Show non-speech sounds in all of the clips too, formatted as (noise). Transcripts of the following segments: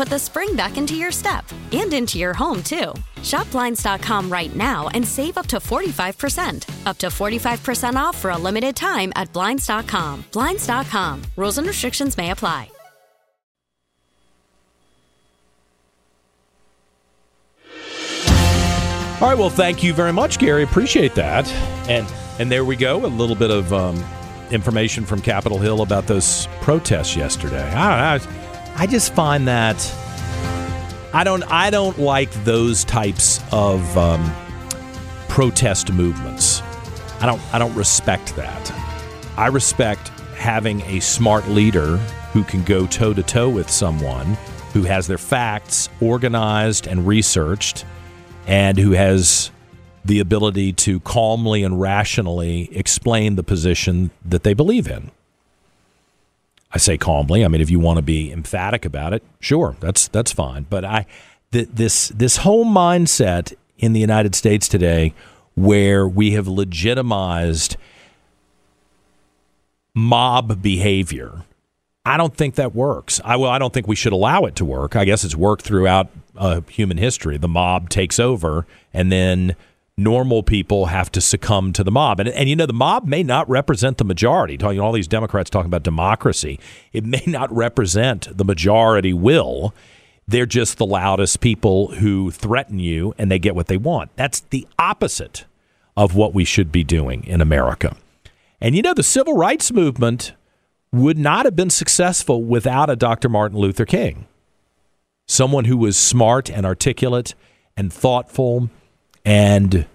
put the spring back into your step and into your home, too. Shop Blinds.com right now and save up to 45%. Up to 45% off for a limited time at Blinds.com. Blinds.com. Rules and restrictions may apply. All right. Well, thank you very much, Gary. Appreciate that. And and there we go. A little bit of um, information from Capitol Hill about those protests yesterday. I don't know. I just find that I don't I don't like those types of um, protest movements. I don't I don't respect that. I respect having a smart leader who can go toe to toe with someone who has their facts organized and researched and who has the ability to calmly and rationally explain the position that they believe in. I say calmly. I mean, if you want to be emphatic about it, sure, that's that's fine. But I, th- this this whole mindset in the United States today, where we have legitimized mob behavior, I don't think that works. I well, I don't think we should allow it to work. I guess it's worked throughout uh, human history. The mob takes over, and then normal people have to succumb to the mob. And, and you know, the mob may not represent the majority. Talking all these Democrats talking about democracy, it may not represent the majority will. They're just the loudest people who threaten you, and they get what they want. That's the opposite of what we should be doing in America. And you know, the civil rights movement would not have been successful without a Dr. Martin Luther King, someone who was smart and articulate and thoughtful and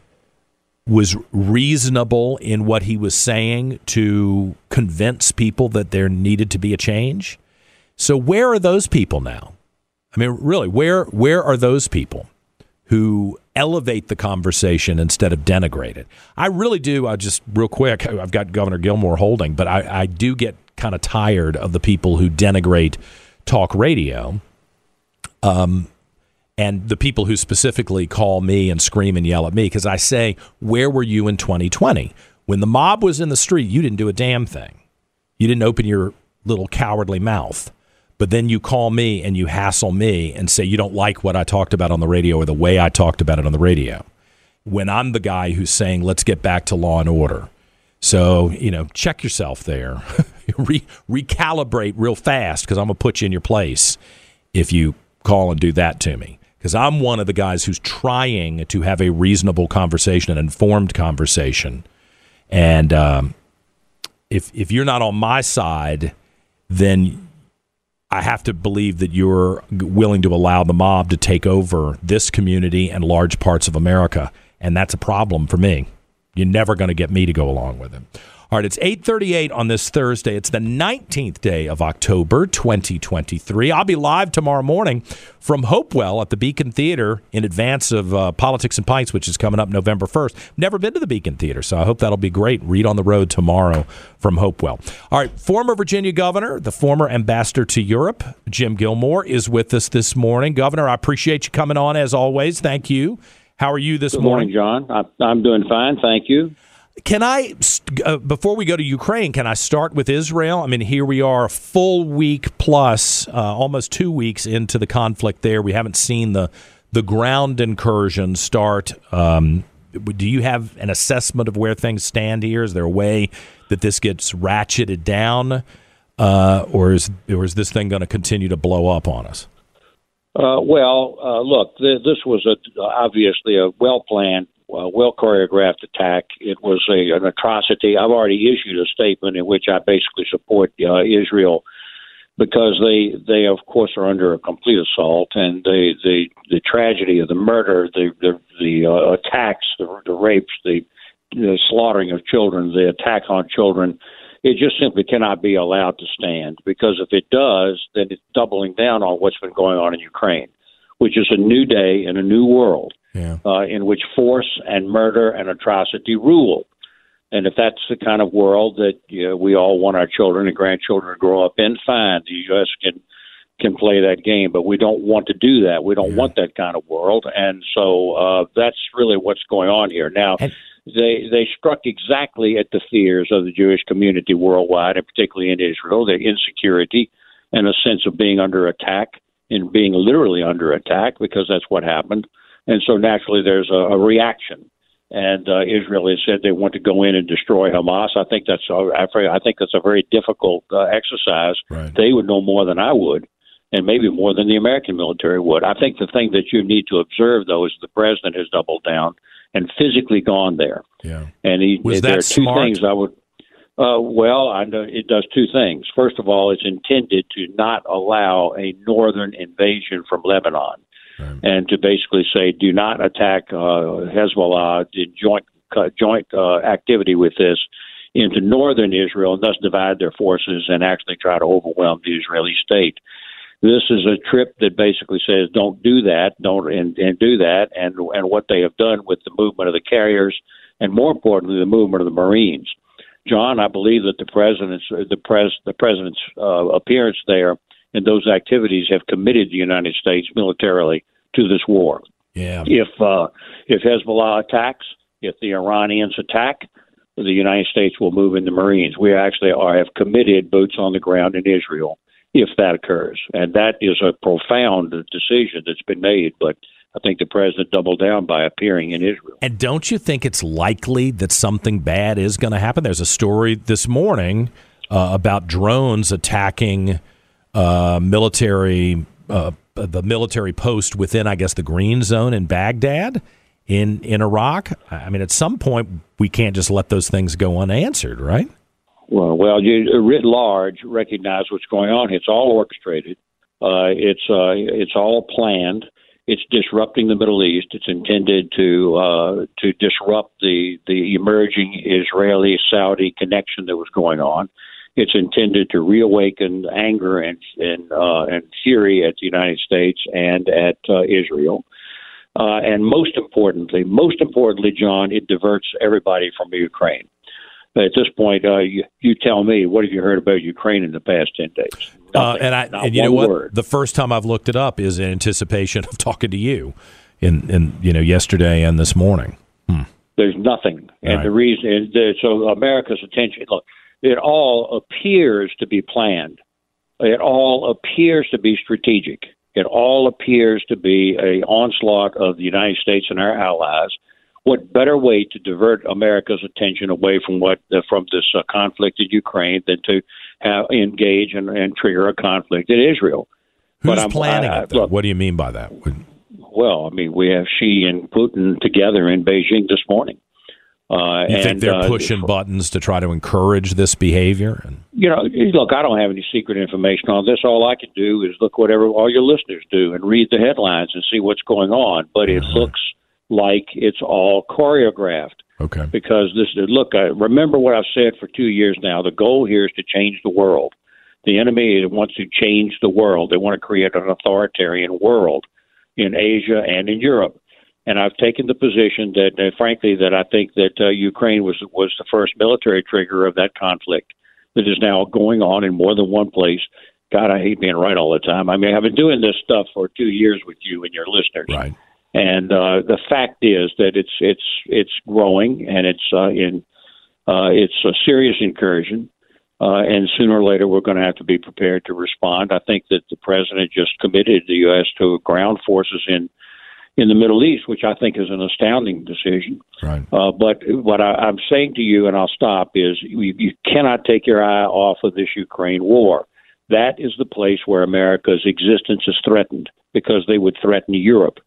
was reasonable in what he was saying to convince people that there needed to be a change. So where are those people now? I mean, really, where where are those people who elevate the conversation instead of denigrate it? I really do. I just real quick. I've got Governor Gilmore holding, but I, I do get kind of tired of the people who denigrate talk radio. Um, and the people who specifically call me and scream and yell at me because I say, Where were you in 2020? When the mob was in the street, you didn't do a damn thing. You didn't open your little cowardly mouth. But then you call me and you hassle me and say you don't like what I talked about on the radio or the way I talked about it on the radio. When I'm the guy who's saying, let's get back to law and order. So, you know, check yourself there. (laughs) Re- recalibrate real fast because I'm going to put you in your place if you call and do that to me because I'm one of the guys who's trying to have a reasonable conversation, an informed conversation. And um, if if you're not on my side, then I have to believe that you're willing to allow the mob to take over this community and large parts of America, and that's a problem for me. You're never going to get me to go along with it. All right, it's 8:38 on this Thursday. It's the 19th day of October 2023. I'll be live tomorrow morning from Hopewell at the Beacon Theater in advance of uh, Politics and Pints, which is coming up November 1st. Never been to the Beacon Theater, so I hope that'll be great. Read on the road tomorrow from Hopewell. All right, former Virginia governor, the former ambassador to Europe, Jim Gilmore is with us this morning. Governor, I appreciate you coming on as always. Thank you. How are you this Good morning? morning, John. I, I'm doing fine, thank you. Can I, uh, before we go to Ukraine, can I start with Israel? I mean, here we are, a full week plus, uh, almost two weeks into the conflict there. We haven't seen the the ground incursion start. Um, do you have an assessment of where things stand here? Is there a way that this gets ratcheted down, uh, or is or is this thing going to continue to blow up on us? Uh, well, uh, look, th- this was a, obviously a well planned uh, well choreographed attack. It was a, an atrocity. I've already issued a statement in which I basically support uh, Israel because they they of course are under a complete assault and the the the tragedy of the murder, the the, the uh, attacks, the, the rapes, the, the slaughtering of children, the attack on children. It just simply cannot be allowed to stand because if it does, then it's doubling down on what's been going on in Ukraine, which is a new day in a new world yeah. uh, in which force and murder and atrocity rule. And if that's the kind of world that you know, we all want our children and grandchildren to grow up in, fine. The U.S. can can play that game, but we don't want to do that. We don't yeah. want that kind of world, and so uh, that's really what's going on here now. And- they they struck exactly at the fears of the Jewish community worldwide, and particularly in Israel, their insecurity and a sense of being under attack and being literally under attack because that's what happened. And so naturally, there's a, a reaction. And uh, Israel has said they want to go in and destroy Hamas. I think that's a, I think that's a very difficult uh, exercise. Right. They would know more than I would, and maybe more than the American military would. I think the thing that you need to observe, though, is the president has doubled down and physically gone there. Yeah. And he, Was there that are two smart? things I would. Uh, well, I know it does two things. First of all, it's intended to not allow a northern invasion from Lebanon Right. and to basically say, do not attack uh, Hezbollah, in joint uh, joint uh, activity with this into northern Israel, and thus divide their forces and actually try to overwhelm the Israeli state. This is a trip that basically says, don't do that, don't and, and do that, and and what they have done with the movement of the carriers, and more importantly, the movement of the Marines. John, I believe that the president's the pres the president's uh, appearance there and those activities have committed the United States militarily to this war. Yeah. If uh, if Hezbollah attacks, if the Iranians attack, the United States will move in the Marines. We actually are have committed boots on the ground in Israel if that occurs, and that is a profound decision that's been made. But I think the president doubled down by appearing in Israel. And don't you think it's likely that something bad is going to happen? There's a story this morning uh, about drones attacking uh, military, uh, the military post within, I guess, the Green Zone in Baghdad, in in Iraq. I mean, at some point, we can't just let those things go unanswered, right? Well, well, you writ large recognize what's going on. It's all orchestrated. Uh, it's uh, it's all planned. It's disrupting the Middle East. It's intended to uh, to disrupt the the emerging Israeli Saudi connection that was going on. It's intended to reawaken anger and and uh, and fury at the United States and at uh, Israel. Uh, and most importantly, most importantly, John, it diverts everybody from Ukraine. At this point, uh, you, you tell me, what have you heard about Ukraine in the past ten days? Uh, and I, and you know what? Word. The first time I've looked it up is in anticipation of (laughs) talking to you, in in you know yesterday and this morning. Hmm. There's nothing, and Right. the reason is that, so America's attention. Look, it all appears to be planned. It all appears to be strategic. It all appears to be a onslaught of the United States and our allies. What better way to divert America's attention away from what from this uh, conflict in Ukraine than to have, engage and, and trigger a conflict in Israel? Who's But I'm- planning I- I- it? Look, what do you mean by that? Well, I mean, we have Xi and Putin together in Beijing this morning. Uh, You think they're uh, pushing buttons to try to encourage this behavior? And you know, look, I don't have any secret information on this. All I can do is look whatever all your listeners do and read the headlines and see what's going on. But it looks like it's all choreographed okay, because this look. I remember what I've said for two years now. The goal here is to change the world. The enemy wants to change the world. They want to create an authoritarian world in Asia and in Europe. And I've taken the position that, frankly, that I think that uh, Ukraine was was the first military trigger of that conflict that is now going on in more than one place. God, I hate being right all the time. I mean, I've been doing this stuff for two years with you and your listeners. right. And uh, the fact is that it's it's it's growing and it's uh, in Uh, it's a serious incursion, uh, and sooner or later we're going to have to be prepared to respond. I think that the president just committed the U.S. to ground forces in in the Middle East, which I think is an astounding decision. Right. Uh, but what I, I'm saying to you, and I'll stop, is you, you cannot take your eye off of this Ukraine war. That is the place where America's existence is threatened because they would threaten Europe.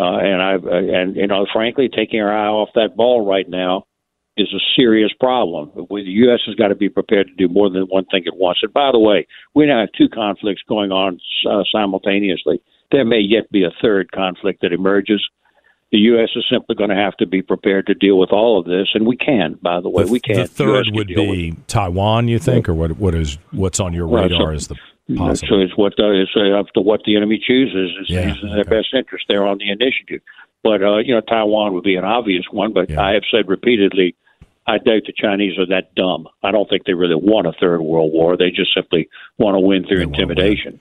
Uh, and I and you know, frankly, taking our eye off that ball right now is a serious problem. The U.S. has got to be prepared to do more than one thing at once. And by the way, we now have two conflicts going on uh, simultaneously. There may yet be a third conflict that emerges. The U.S. is simply going to have to be prepared to deal with all of this, and we can. By the way, the, we can. The third would be Taiwan, you think, or what? What is what's on your radar as the possible? So it's what uh, it's uh, up to what the enemy chooses. It's, Yeah, in their okay. best interest. They're on the initiative. But uh, you know, Taiwan would be an obvious one. But Yeah. I have said repeatedly, I doubt the Chinese are that dumb. I don't think they really want a third world war. They just simply want to win through They intimidation.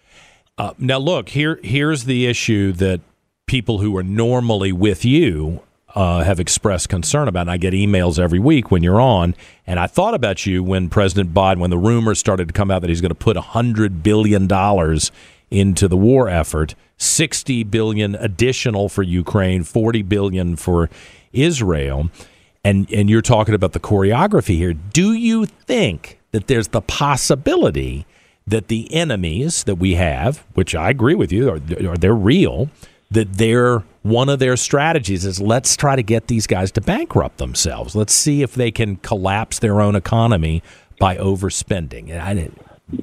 Uh, now, look here. Here's the issue that people who are normally with you uh, have expressed concern about. And I get emails every week when you're on, and I thought about you when President Biden, when the rumors started to come out that he's going to put hundred billion dollars into the war effort, sixty billion additional for Ukraine, forty billion for Israel, and and you're talking about the choreography here. Do you think that there's the possibility? that the enemies that we have, which I agree with you, are, are they're real, that they're one of their strategies is let's try to get these guys to bankrupt themselves. Let's see if they can collapse their own economy by overspending. I,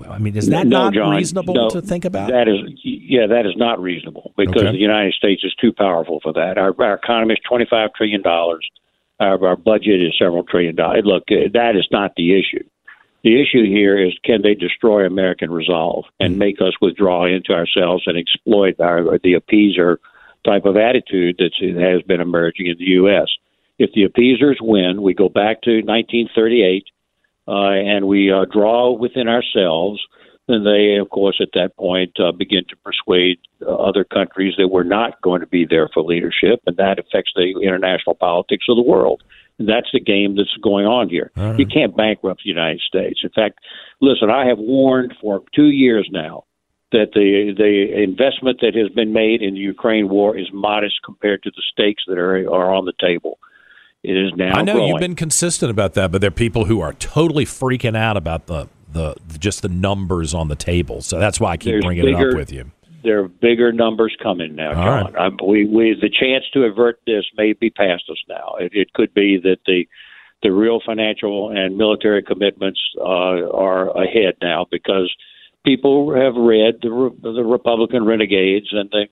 I mean, is that No, not John, reasonable no, to think about? That is, yeah, that is not reasonable because Okay. the United States is too powerful for that. Our, our economy is twenty five trillion dollars. Our, our budget is several trillion dollars. Look, that is not the issue. The issue here is can they destroy American resolve and make us withdraw into ourselves and exploit our the appeaser type of attitude that has been emerging in the U.S. If the appeasers win, we go back to 1938 uh, and we uh, draw within ourselves, then they, of course, at that point uh, begin to persuade uh, other countries that we're not going to be there for leadership, and that affects the international politics of the world. That's the game that's going on here. You can't bankrupt the United States. In fact, listen, I have warned for two years now that the the investment that has been made in the Ukraine war is modest compared to the stakes that are are on the table. It is now. I know growing. you've been consistent about that, but there are people who are totally freaking out about the the just the numbers on the table. So that's why I keep There's bringing it up with you. There are bigger numbers coming now, John. Um, we, we, the chance to avert this may be past us now. It, it could be that the the real financial and military commitments uh, are ahead now because people have read the the Republican renegades and the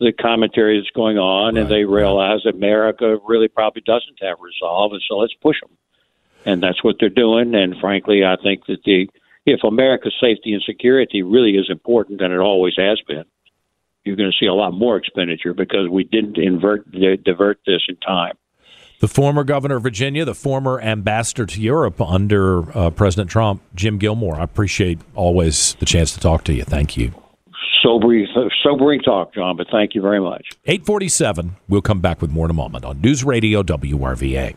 the commentary that's going on, and they realize that America really probably doesn't have resolve, and so let's push them. And that's what they're doing. And frankly, I think that the if America's safety and security really is important, and it always has been, you're going to see a lot more expenditure because we didn't invert divert this in time. The former governor of Virginia, the former ambassador to Europe under uh, President Trump, Jim Gilmore. I appreciate always the chance to talk to you. Thank you. Sobering, sobering talk, John. But thank you very much. 847. We'll come back with more in a moment on News Radio WRVA.